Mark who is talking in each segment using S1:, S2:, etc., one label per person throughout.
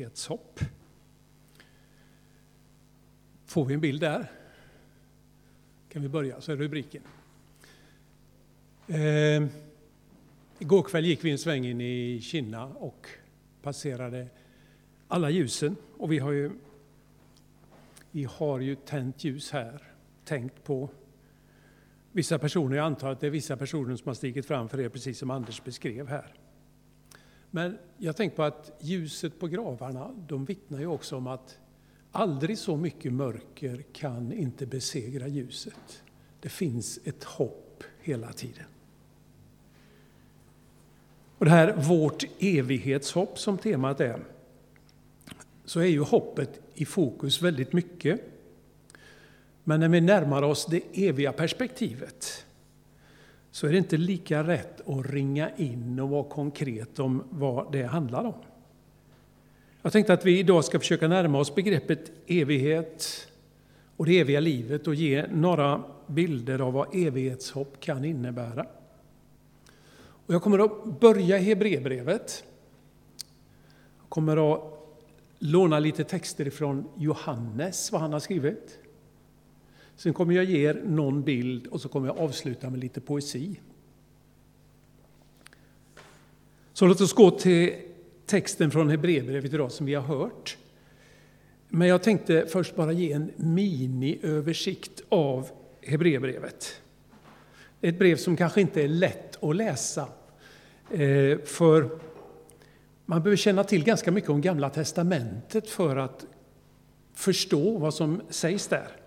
S1: evighetshopp. Får vi en bild där? Kan vi börja, så är rubriken. Eh, igår kväll gick vi en sväng in i Kina och passerade alla ljusen. Och vi har ju, vi har ju tänt ljus här, tänkt på vissa personer. Jag antar att det är vissa personer som har stigit fram för er, precis som Anders beskrev här. Men jag tänker på att ljuset på gravarna, de vittnar ju också om att aldrig så mycket mörker kan inte besegra ljuset. Det finns ett hopp hela tiden. Och det här vårt evighetshopp som temat är, så är ju hoppet i fokus väldigt mycket. Men när vi närmar oss det eviga perspektivet så är det inte lika rätt att ringa in och vara konkret om vad det handlar om. Jag tänkte att vi idag ska försöka närma oss begreppet evighet och det eviga livet och ge några bilder av vad evighetshopp kan innebära. Och jag kommer att börja i Hebreerbrevet. Jag kommer att låna lite texter från Johannes, vad han har skrivit. Sen kommer jag ge er någon bild och så kommer jag avsluta med lite poesi. Så låt oss gå till texten från Hebreerbrevet idag som vi har hört. Men jag tänkte först bara ge en miniöversikt av Hebreerbrevet. Ett brev som kanske inte är lätt att läsa. Eh, för man behöver känna till ganska mycket om Gamla testamentet för att förstå vad som sägs där.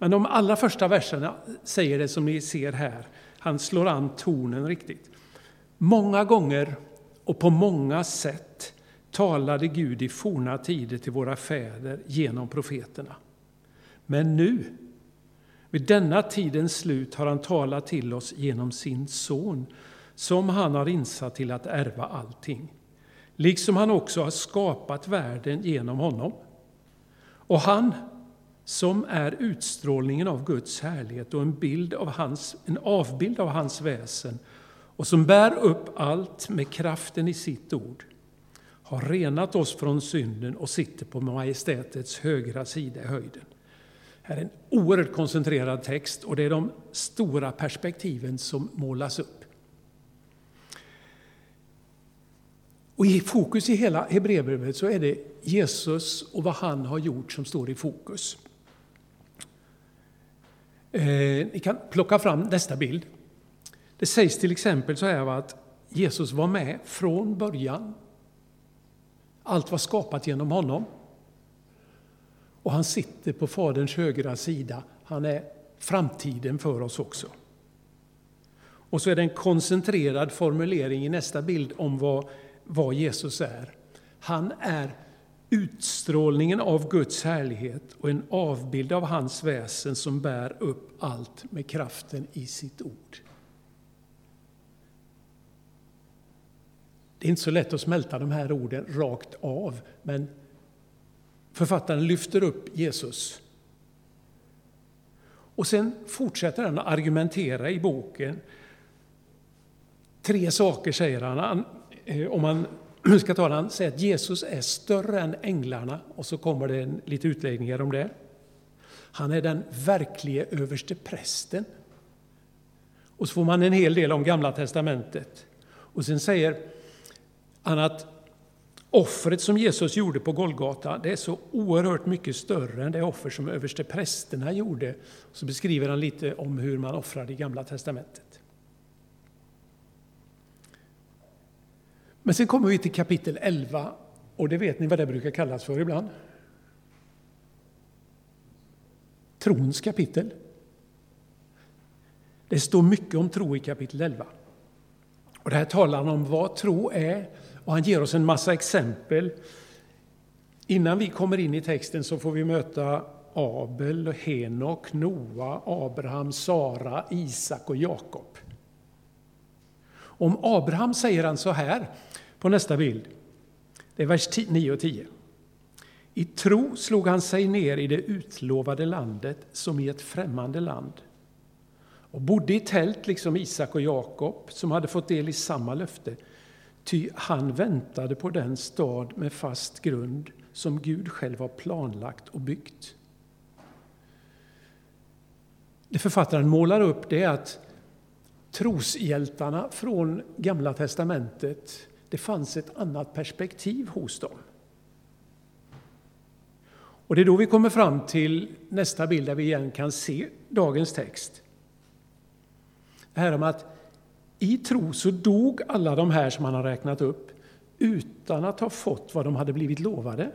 S1: Men de allra första verserna säger det som ni ser här. Han slår an tonen riktigt. Många gånger och på många sätt talade Gud i forna tider till våra fäder genom profeterna. Men nu, vid denna tidens slut, har han talat till oss genom sin son, som han har insatt till att ärva allting, liksom han också har skapat världen genom honom. Och han, som är utstrålningen av Guds härlighet och en, bild av hans, en avbild av hans väsen, och som bär upp allt med kraften i sitt ord, har renat oss från synden och sitter på majestätets högra sida i höjden. Här är en oerhört koncentrerad text och det är de stora perspektiven som målas upp. Och i fokus i hela Hebreerbrevet så är det Jesus och vad han har gjort som står i fokus. Eh, ni kan plocka fram nästa bild. Det sägs till exempel så här att Jesus var med från början. Allt var skapat genom honom. Och han sitter på Faderns högra sida. Han är framtiden för oss också. Och så är det en koncentrerad formulering i nästa bild om vad, vad Jesus är. Han är utstrålningen av Guds härlighet och en avbild av hans väsen som bär upp allt med kraften i sitt ord. Det är inte så lätt att smälta de här orden rakt av, men författaren lyfter upp Jesus. Och sen fortsätter han att argumentera i boken. Tre saker säger han. Eh, om man ska ta han säger att Jesus är större än änglarna, och så kommer det en, lite utläggningar om det. Han är den verklige överste prästen. Och så får man en hel del om Gamla testamentet. Och sen säger han att offret som Jesus gjorde på Golgata, det är så oerhört mycket större än det offer som överste prästerna gjorde. Så beskriver han lite om hur man offrade i Gamla testamentet. Men sen kommer vi till kapitel 11 och det vet ni vad det brukar kallas för ibland. Trons kapitel. Det står mycket om tro i kapitel 11. Och det här talar han om vad tro är och han ger oss en massa exempel. Innan vi kommer in i texten så får vi möta Abel, Henok, Noa, Abraham, Sara, Isak och Jakob. Om Abraham säger han så här på nästa bild. Det är vers 9 och 10. I tro slog han sig ner i det utlovade landet som i ett främmande land och bodde i tält liksom Isak och Jakob som hade fått del i samma löfte Ty han väntade på den stad med fast grund som Gud själv har planlagt och byggt. Det författaren målar upp det är att troshjältarna från Gamla testamentet, det fanns ett annat perspektiv hos dem. Och Det är då vi kommer fram till nästa bild där vi igen kan se dagens text. Det här om att i tro så dog alla de här som han har räknat upp utan att ha fått vad de hade blivit lovade.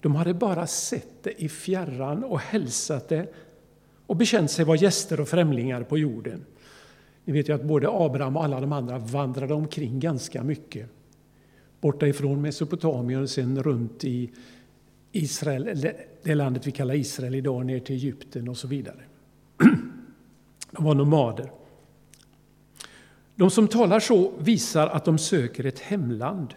S1: De hade bara sett det i fjärran och hälsat det och bekänt sig vara gäster och främlingar på jorden. Ni vet ju att både Abraham och alla de andra vandrade omkring ganska mycket. Borta ifrån Mesopotamien och sen runt i Israel, det landet vi kallar Israel idag, ner till Egypten och så vidare. De var nomader. De som talar så visar att de söker ett hemland.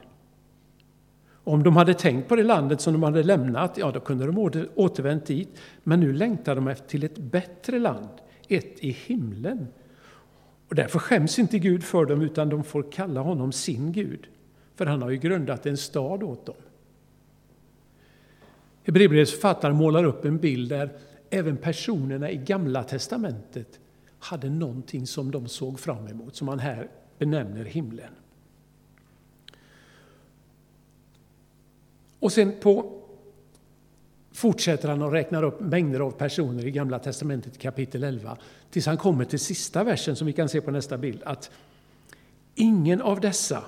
S1: Om de hade tänkt på det landet som de hade lämnat, ja då kunde de återvänt dit. Men nu längtar de till ett bättre land, ett i himlen. Och därför skäms inte Gud för dem, utan de får kalla honom sin Gud. För han har ju grundat en stad åt dem. Hebreerbrevets författare målar upp en bild där även personerna i Gamla testamentet hade någonting som de såg fram emot, som man här benämner himlen. Och sen på, fortsätter han och räknar upp mängder av personer i Gamla testamentet kapitel 11, tills han kommer till sista versen som vi kan se på nästa bild, att ingen av dessa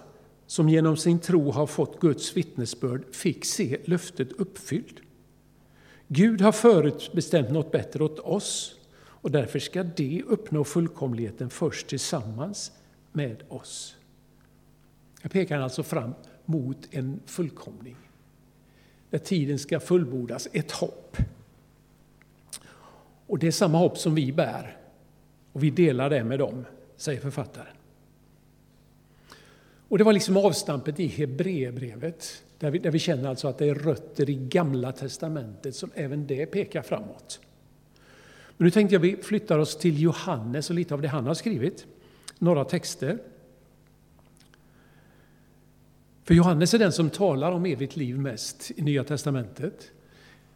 S1: som genom sin tro har fått Guds vittnesbörd fick se löftet uppfyllt. Gud har förut bestämt något bättre åt oss och därför ska det uppnå fullkomligheten först tillsammans med oss. Jag pekar alltså fram mot en fullkomning. Där tiden ska fullbordas, ett hopp. Och det är samma hopp som vi bär. Och vi delar det med dem, säger författaren. Och det var liksom avstampet i Hebreerbrevet, där vi, där vi känner alltså att det är rötter i Gamla testamentet som även det pekar framåt. Men nu tänkte jag vi flyttar oss till Johannes och lite av det han har skrivit. Några texter. För Johannes är den som talar om evigt liv mest i Nya testamentet.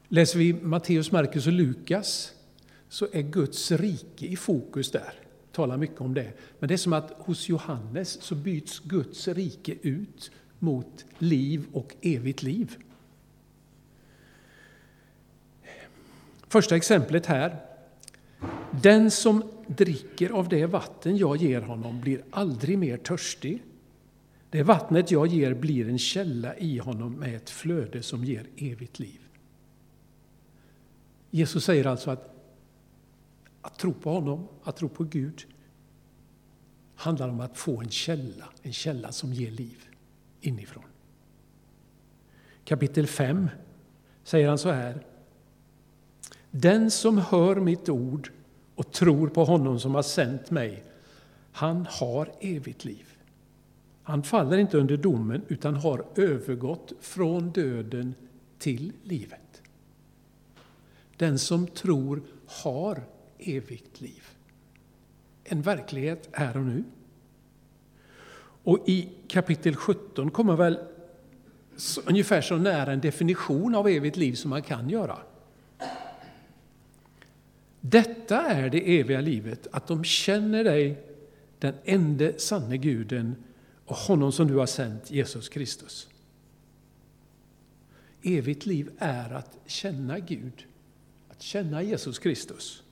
S1: Läser vi Matteus, Markus och Lukas så är Guds rike i fokus där. Talar mycket om det. Men det är som att hos Johannes så byts Guds rike ut mot liv och evigt liv. Första exemplet här den som dricker av det vatten jag ger honom blir aldrig mer törstig. Det vattnet jag ger blir en källa i honom med ett flöde som ger evigt liv. Jesus säger alltså att att tro på honom, att tro på Gud, handlar om att få en källa, en källa som ger liv inifrån. Kapitel 5 säger han så här. Den som hör mitt ord och tror på honom som har sänt mig, han har evigt liv. Han faller inte under domen utan har övergått från döden till livet. Den som tror har evigt liv. En verklighet här och nu. Och i kapitel 17 kommer väl ungefär så nära en definition av evigt liv som man kan göra. Detta är det eviga livet, att de känner dig, den enda sanne guden och honom som du har sänt, Jesus Kristus. Evigt liv är att känna Gud, att känna Jesus Kristus.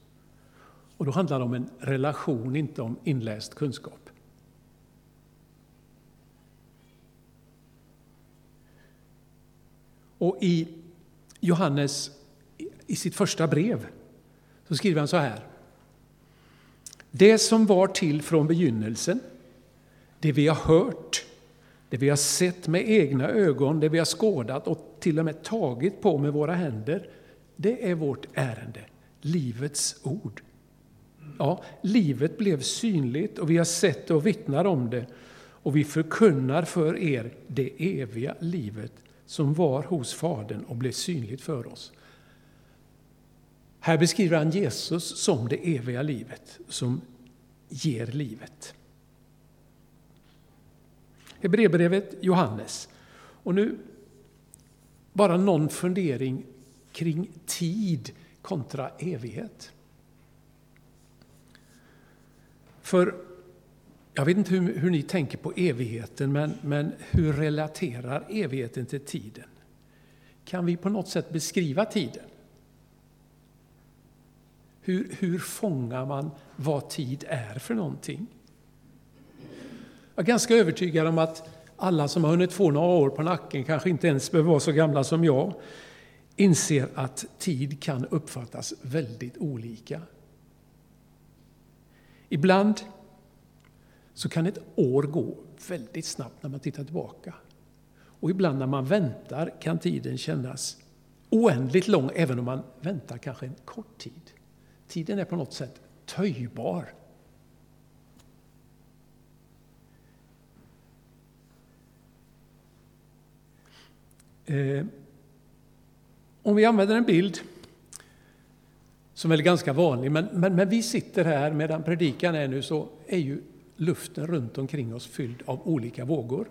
S1: Och då handlar det om en relation, inte om inläst kunskap. Och i Johannes, i sitt första brev, så skriver han så här. Det som var till från begynnelsen, det vi har hört, det vi har sett med egna ögon, det vi har skådat och till och med tagit på med våra händer, det är vårt ärende, livets ord. Ja, livet blev synligt och vi har sett och vittnar om det och vi förkunnar för er det eviga livet som var hos Fadern och blev synligt för oss. Här beskriver han Jesus som det eviga livet, som ger livet. Hebreerbrevet Johannes. Och nu bara någon fundering kring tid kontra evighet. För jag vet inte hur, hur ni tänker på evigheten, men, men hur relaterar evigheten till tiden? Kan vi på något sätt beskriva tiden? Hur, hur fångar man vad tid är för någonting? Jag är ganska övertygad om att alla som har hunnit få några år på nacken, kanske inte ens behöver vara så gamla som jag, inser att tid kan uppfattas väldigt olika. Ibland så kan ett år gå väldigt snabbt när man tittar tillbaka. Och ibland när man väntar kan tiden kännas oändligt lång, även om man väntar kanske en kort tid. Tiden är på något sätt töjbar. Eh, om vi använder en bild som är ganska vanlig, men, men, men vi sitter här medan predikan är nu så är ju luften runt omkring oss fylld av olika vågor.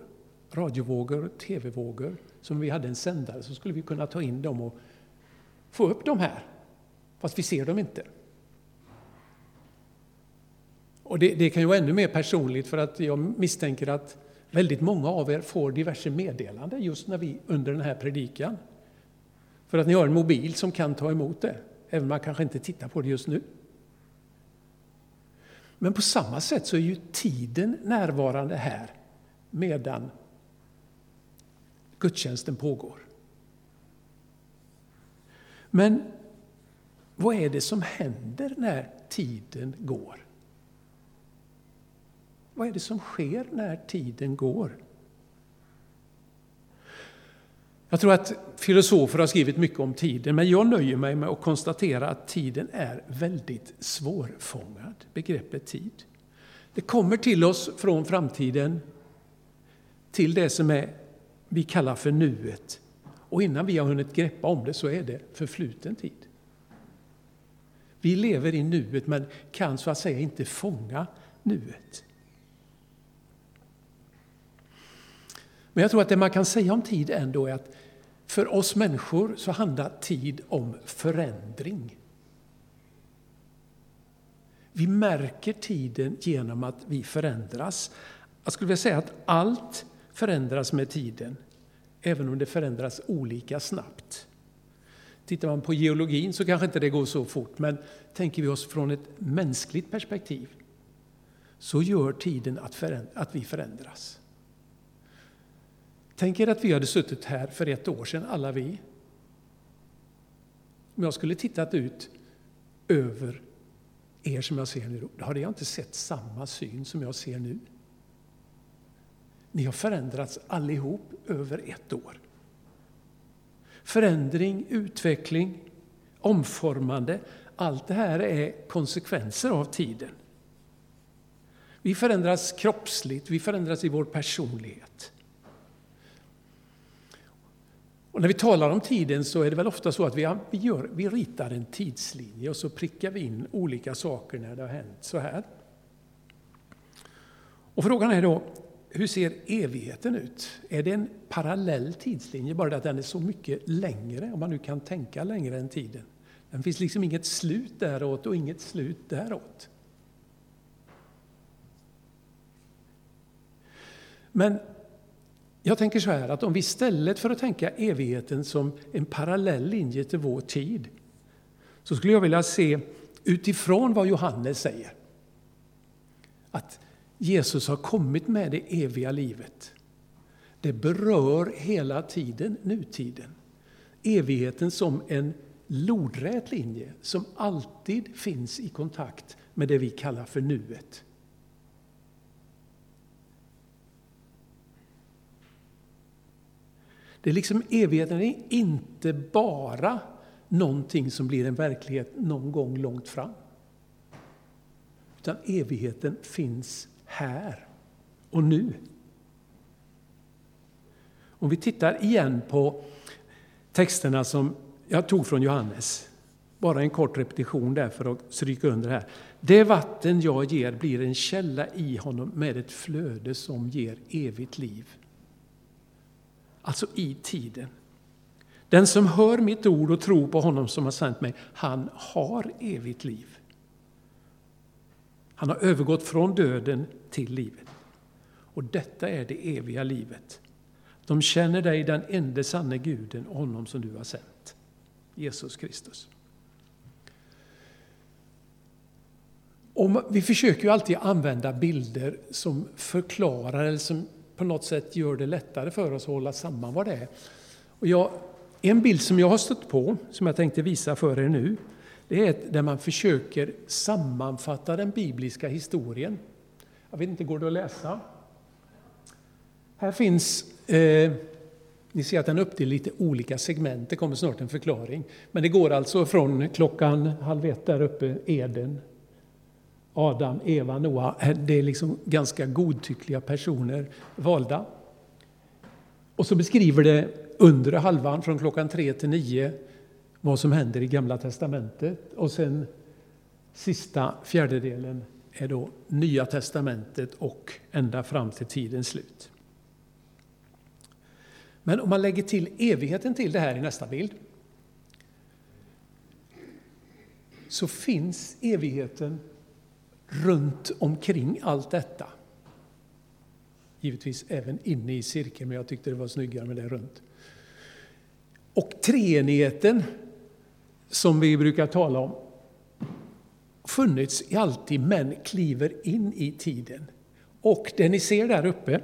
S1: Radiovågor, tv-vågor. Som om vi hade en sändare så skulle vi kunna ta in dem och få upp dem här. Fast vi ser dem inte. Och det, det, kan ju vara ännu mer personligt för att jag misstänker att väldigt många av er får diverse meddelanden just när vi under den här predikan. För att ni har en mobil som kan ta emot det, även om man kanske inte tittar på det just nu. Men på samma sätt så är ju tiden närvarande här medan gudstjänsten pågår. Men vad är det som händer när tiden går? Vad är det som sker när tiden går? Jag tror att filosofer har skrivit mycket om tiden, men jag nöjer mig med att konstatera att tiden är väldigt svårfångad, begreppet tid. Det kommer till oss från framtiden till det som är, vi kallar för nuet. Och innan vi har hunnit greppa om det så är det förfluten tid. Vi lever i nuet men kan så att säga inte fånga nuet. Men jag tror att det man kan säga om tid ändå är att för oss människor så handlar tid om förändring. Vi märker tiden genom att vi förändras. Jag skulle vilja säga att allt förändras med tiden, även om det förändras olika snabbt. Tittar man på geologin så kanske inte det går så fort, men tänker vi oss från ett mänskligt perspektiv så gör tiden att, att vi förändras. Tänk er att vi hade suttit här för ett år sedan, alla vi. Om jag skulle tittat ut över er som jag ser nu, då hade jag inte sett samma syn som jag ser nu. Ni har förändrats allihop över ett år. Förändring, utveckling, omformande, allt det här är konsekvenser av tiden. Vi förändras kroppsligt, vi förändras i vår personlighet. Och när vi talar om tiden så är det väl ofta så att vi, gör, vi ritar en tidslinje och så prickar vi in olika saker när det har hänt så här. Och frågan är då, hur ser evigheten ut? Är det en parallell tidslinje, bara det att den är så mycket längre, om man nu kan tänka längre än tiden? Det finns liksom inget slut däråt och inget slut däråt. Men jag tänker så här att om vi istället för att tänka evigheten som en parallell linje till vår tid, så skulle jag vilja se utifrån vad Johannes säger. Att Jesus har kommit med det eviga livet. Det berör hela tiden nutiden. Evigheten som en lodrät linje som alltid finns i kontakt med det vi kallar för nuet. Det är liksom evigheten är inte bara någonting som blir en verklighet någon gång långt fram. Utan evigheten finns här och nu. Om vi tittar igen på texterna som jag tog från Johannes. Bara en kort repetition där för att stryka under det här. Det vatten jag ger blir en källa i honom med ett flöde som ger evigt liv. Alltså i tiden. Den som hör mitt ord och tror på honom som har sänt mig, han har evigt liv. Han har övergått från döden till livet. Och detta är det eviga livet. De känner dig, den enda sanne guden, och honom som du har sänt, Jesus Kristus. Och vi försöker ju alltid använda bilder som förklarar eller som på något sätt gör det lättare för oss att hålla samman vad det är. Och jag, en bild som jag har stött på, som jag tänkte visa för er nu, det är där man försöker sammanfatta den bibliska historien. Jag vet inte, går det att läsa? Här finns, eh, ni ser att den är uppdelad i lite olika segment, det kommer snart en förklaring. Men det går alltså från klockan halv ett där uppe, Eden, Adam, Eva, Noa. Eh, det är liksom ganska godtyckliga personer valda. Och så beskriver det undre halvan från klockan tre till nio vad som händer i Gamla testamentet. Och sen sista fjärdedelen är då Nya testamentet och ända fram till tidens slut. Men om man lägger till evigheten till det här i nästa bild så finns evigheten runt omkring allt detta. Givetvis även inne i cirkeln, men jag tyckte det var snyggare med det runt. Och treenigheten, som vi brukar tala om, funnits i alltid, men kliver in i tiden. Och det ni ser där uppe,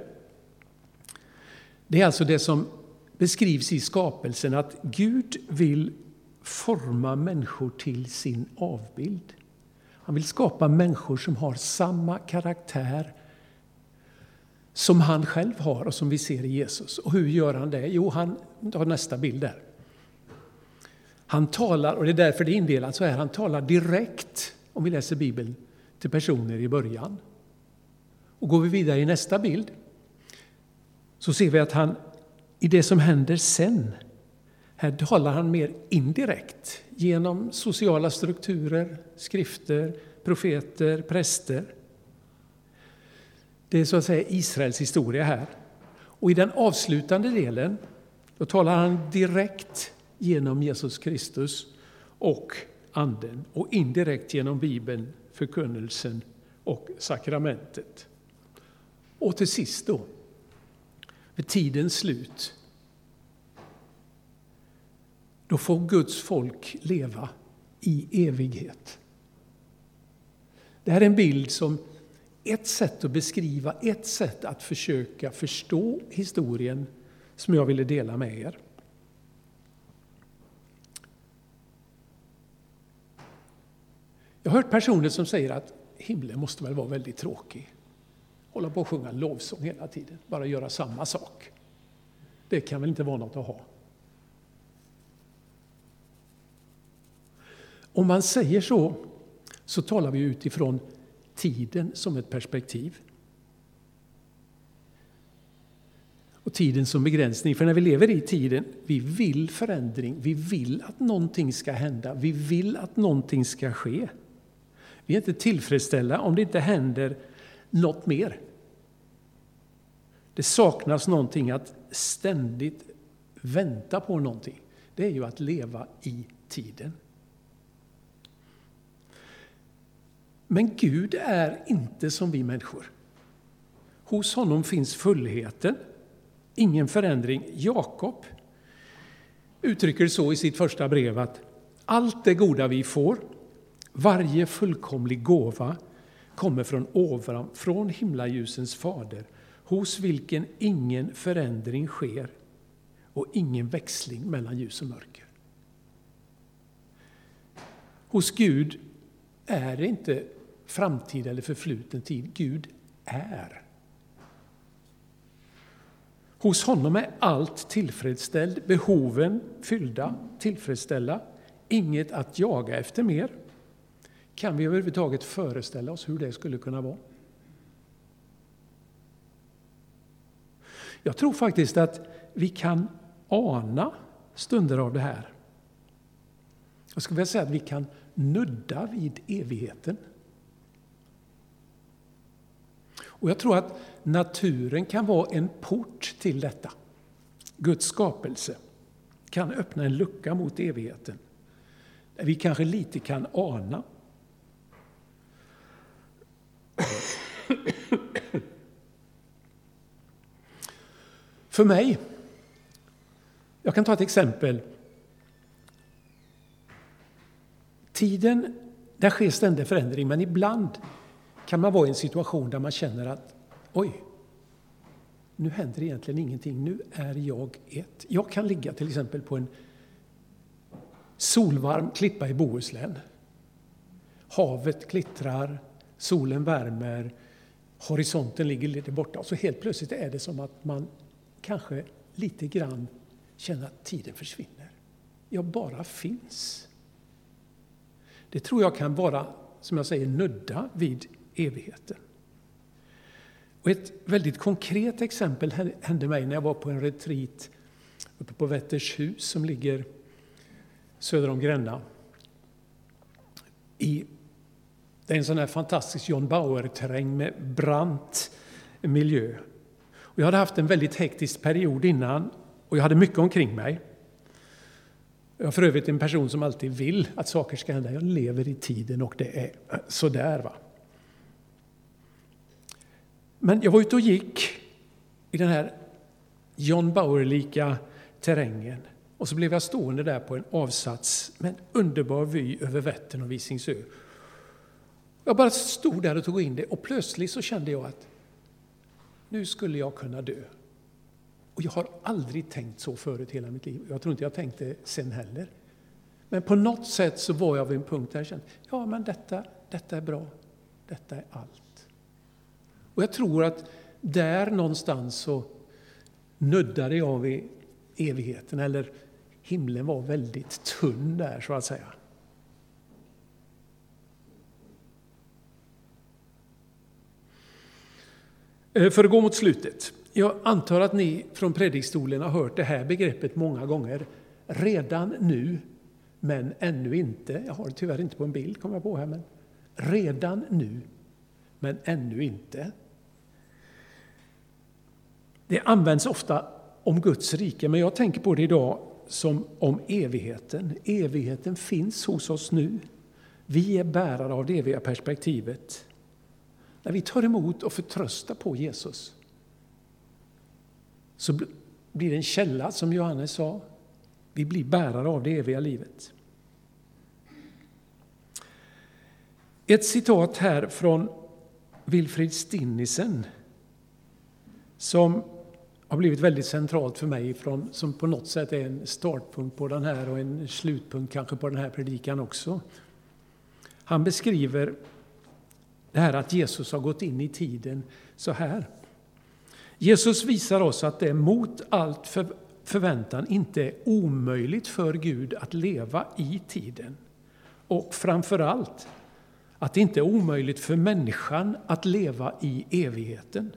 S1: det är alltså det som beskrivs i skapelsen, att Gud vill forma människor till sin avbild. Han vill skapa människor som har samma karaktär som han själv har och som vi ser i Jesus. Och hur gör han det? Jo, han har nästa bild där. Han talar, och det är därför det är indelat så här, han talar direkt, om vi läser Bibeln, till personer i början. Och går vi vidare i nästa bild så ser vi att han i det som händer sen, här talar han mer indirekt genom sociala strukturer, skrifter, profeter, präster. Det är så att säga Israels historia här. Och i den avslutande delen då talar han direkt genom Jesus Kristus och Anden och indirekt genom Bibeln, förkunnelsen och sakramentet. Och till sist då, vid tidens slut, då får Guds folk leva i evighet. Det här är en bild som ett sätt att beskriva, ett sätt att försöka förstå historien som jag ville dela med er. Jag har hört personer som säger att himlen måste väl vara väldigt tråkig. Hålla på och sjunga lovsång hela tiden, bara göra samma sak. Det kan väl inte vara något att ha. Om man säger så, så talar vi utifrån tiden som ett perspektiv. Och tiden som begränsning. För när vi lever i tiden, vi vill förändring, vi vill att någonting ska hända, vi vill att någonting ska ske. Vi är inte tillfredsställda om det inte händer något mer. Det saknas någonting att ständigt vänta på någonting. Det är ju att leva i tiden. Men Gud är inte som vi människor. Hos honom finns fullheten, ingen förändring. Jakob uttrycker så i sitt första brev att allt det goda vi får, varje fullkomlig gåva, kommer från ovan, från himlaljusens fader, hos vilken ingen förändring sker och ingen växling mellan ljus och mörker. Hos Gud är det inte framtid eller förfluten tid. Gud är. Hos honom är allt tillfredsställt, behoven fyllda, tillfredsställda. Inget att jaga efter mer. Kan vi överhuvudtaget föreställa oss hur det skulle kunna vara? Jag tror faktiskt att vi kan ana stunder av det här. Jag skulle vilja säga att vi kan nudda vid evigheten. Och jag tror att naturen kan vara en port till detta. Guds skapelse kan öppna en lucka mot evigheten. Där vi kanske lite kan ana. För mig, jag kan ta ett exempel. Tiden, där sker ständig förändring, men ibland kan man vara i en situation där man känner att oj, nu händer egentligen ingenting, nu är jag ett. Jag kan ligga till exempel på en solvarm klippa i Bohuslän. Havet glittrar, solen värmer, horisonten ligger lite borta så helt plötsligt är det som att man kanske lite grann känner att tiden försvinner. Jag bara finns. Det tror jag kan vara, som jag säger, nudda vid evigheten. Och ett väldigt konkret exempel hände mig när jag var på en retreat uppe på Vättershus som ligger söder om Gränna. I, det är en sån här fantastisk John Bauer-terräng med brant miljö. Och jag hade haft en väldigt hektisk period innan och jag hade mycket omkring mig. Jag är för övrigt en person som alltid vill att saker ska hända. Jag lever i tiden och det är sådär. Va? Men jag var ute och gick i den här John Bauer-lika terrängen och så blev jag stående där på en avsats med en underbar vy över Vättern och Visingsö. Jag bara stod där och tog in det och plötsligt så kände jag att nu skulle jag kunna dö. Och jag har aldrig tänkt så förut hela mitt liv. Jag tror inte jag tänkte sen heller. Men på något sätt så var jag vid en punkt där jag kände, ja men detta, detta är bra. Detta är allt. Och jag tror att där någonstans så nuddade jag vid evigheten, eller himlen var väldigt tunn där så att säga. Eh, för att gå mot slutet. Jag antar att ni från predikstolen har hört det här begreppet många gånger. Redan nu, men ännu inte. Jag har det tyvärr inte på en bild, kommer jag på här. Men redan nu, men ännu inte. Det används ofta om Guds rike, men jag tänker på det idag som om evigheten. Evigheten finns hos oss nu. Vi är bärare av det eviga perspektivet. När vi tar emot och förtröstar på Jesus så blir det en källa, som Johannes sa. Vi blir bärare av det eviga livet. Ett citat här från Wilfrid Stinnisen som har blivit väldigt centralt för mig, från, som på något sätt är en startpunkt på den här och en slutpunkt kanske på den här predikan också. Han beskriver det här att Jesus har gått in i tiden så här. Jesus visar oss att det mot allt för förväntan inte är omöjligt för Gud att leva i tiden. Och framför allt att det inte är omöjligt för människan att leva i evigheten.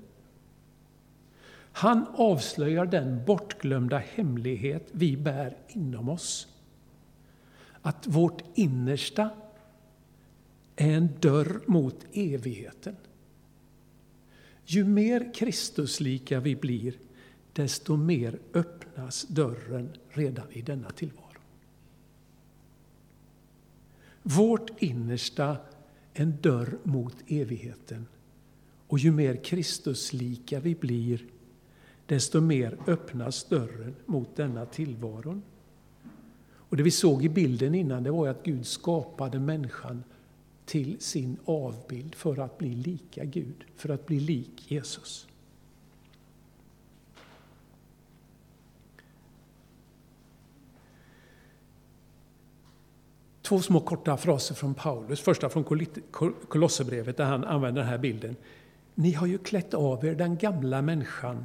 S1: Han avslöjar den bortglömda hemlighet vi bär inom oss. Att vårt innersta är en dörr mot evigheten. Ju mer Kristuslika vi blir, desto mer öppnas dörren redan i denna tillvaro. Vårt innersta en dörr mot evigheten. Och ju mer Kristuslika vi blir, desto mer öppnas dörren mot denna tillvaron. Och det vi såg i bilden innan det var att Gud skapade människan till sin avbild för att bli lika Gud, för att bli lik Jesus. Två små korta fraser från Paulus. Första från Kolosserbrevet där han använder den här bilden. Ni har ju klätt av er den gamla människan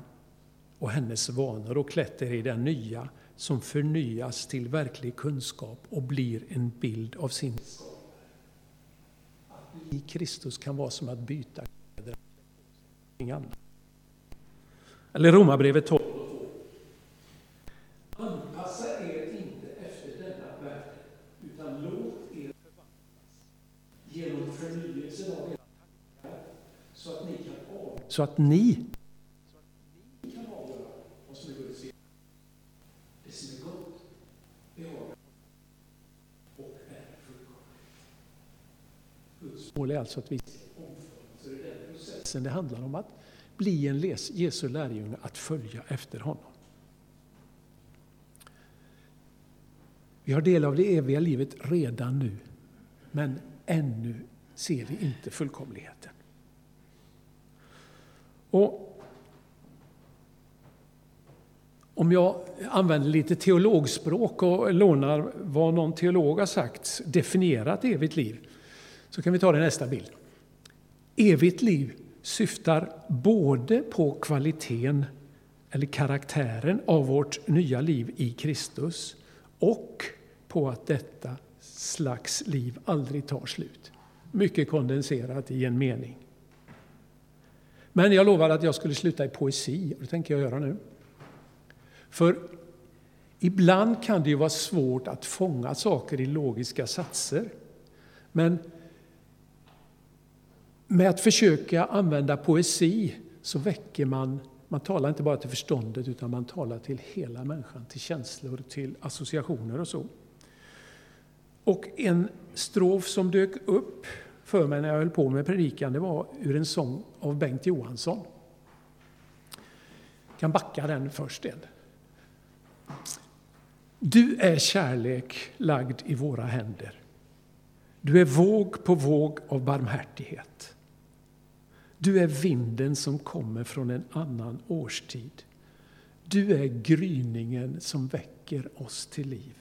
S1: och hennes vanor och klätt er i den nya som förnyas till verklig kunskap och blir en bild av sin i Kristus kan vara som att byta kläder. Eller Romarbrevet 12. Anpassa er inte efter denna värld, utan låt er förvandlas genom förnyelsen av era tankar så att ni kan av, så att ni, så att ni kan avgöra vad som är Guds vilja. Det som är gott, behagar och är fullkomligt. Guds mål är alltså att vi. Det är den processen det handlar om att bli en Jesu lärjunge, att följa efter honom. Vi har del av det eviga livet redan nu, men ännu ser vi inte fullkomligheten. Och om jag använder lite teologspråk och lånar vad någon teolog har sagt, definierat evigt liv, så kan vi ta det nästa bild. Evigt liv syftar både på kvaliteten eller karaktären av vårt nya liv i Kristus och på att detta slags liv aldrig tar slut. Mycket kondenserat i en mening. Men jag lovade att jag skulle sluta i poesi, och det tänker jag göra nu. För ibland kan det ju vara svårt att fånga saker i logiska satser. Men med att försöka använda poesi så väcker man, man talar inte bara till förståndet utan man talar till hela människan, till känslor, till associationer och så. Och en strof som dök upp för mig när jag höll på med predikan, det var ur en sång av Bengt Johansson. Jag kan backa den först. En. Du är kärlek lagd i våra händer. Du är våg på våg av barmhärtighet. Du är vinden som kommer från en annan årstid. Du är gryningen som väcker oss till liv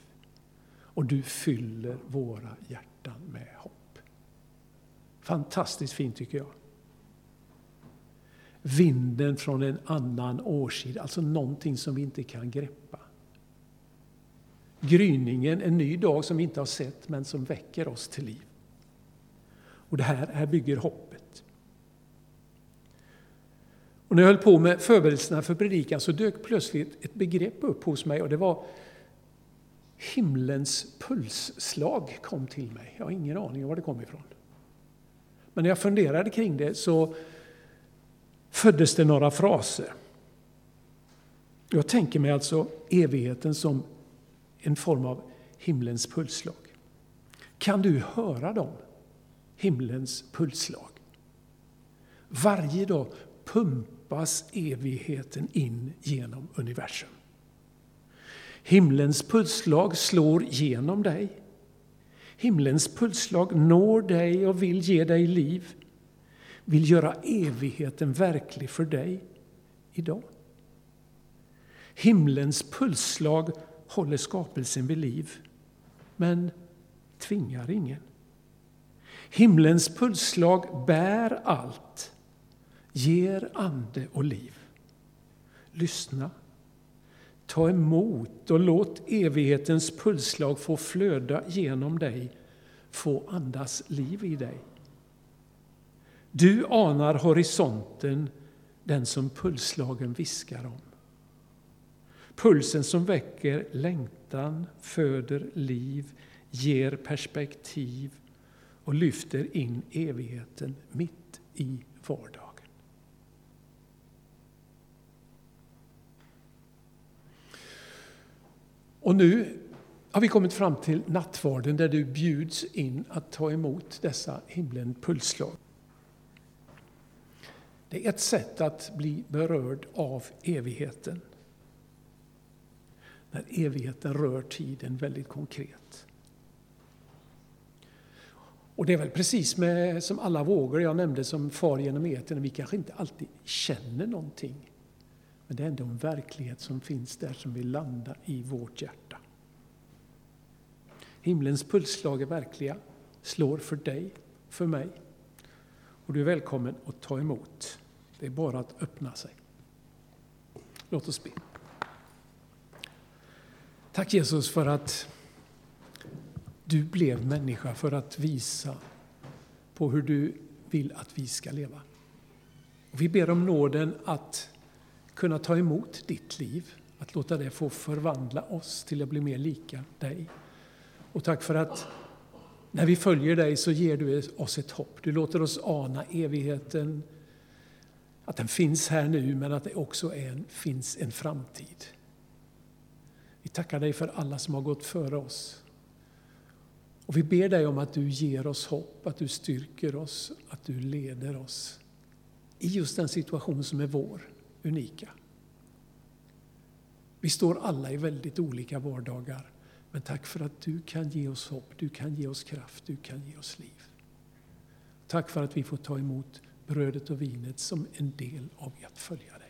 S1: och du fyller våra hjärtan med hopp. Fantastiskt fint tycker jag. Vinden från en annan årstid, alltså någonting som vi inte kan greppa. Gryningen, en ny dag som vi inte har sett men som väcker oss till liv. Och det här, här bygger hopp och när jag höll på med förberedelserna för predikan så dök plötsligt ett begrepp upp hos mig och det var himlens pulsslag kom till mig. Jag har ingen aning om var det kom ifrån. Men när jag funderade kring det så föddes det några fraser. Jag tänker mig alltså evigheten som en form av himlens pulsslag. Kan du höra dem? Himlens pulsslag. Varje dag pumpas evigheten in genom universum. Himlens pulsslag slår genom dig. Himlens pulsslag når dig och vill ge dig liv, vill göra evigheten verklig för dig idag. Himlens pulsslag håller skapelsen vid liv, men tvingar ingen. Himlens pulsslag bär allt, ger ande och liv. Lyssna Ta emot och låt evighetens pulsslag få flöda genom dig, få andas liv i dig. Du anar horisonten, den som pulsslagen viskar om. Pulsen som väcker längtan, föder liv, ger perspektiv och lyfter in evigheten mitt i vardagen. Och nu har vi kommit fram till nattvarden där du bjuds in att ta emot dessa himlen pulsslag. Det är ett sätt att bli berörd av evigheten. När evigheten rör tiden väldigt konkret. Och det är väl precis med, som alla vågor jag nämnde som far genom etern. Vi kanske inte alltid känner någonting. Men det är ändå en verklighet som finns där som vill landa i vårt hjärta. Himlens pulsslag är verkliga, slår för dig, för mig. Och du är välkommen att ta emot. Det är bara att öppna sig. Låt oss be. Tack Jesus för att du blev människa för att visa på hur du vill att vi ska leva. Och vi ber om nåden att kunna ta emot ditt liv, att låta det få förvandla oss till att bli mer lika dig. Och tack för att när vi följer dig så ger du oss ett hopp. Du låter oss ana evigheten, att den finns här nu men att det också är en, finns en framtid. Vi tackar dig för alla som har gått före oss. Och vi ber dig om att du ger oss hopp, att du styrker oss, att du leder oss i just den situation som är vår, unika. Vi står alla i väldigt olika vardagar, men tack för att du kan ge oss hopp, du kan ge oss kraft, du kan ge oss liv. Tack för att vi får ta emot brödet och vinet som en del av att följa det.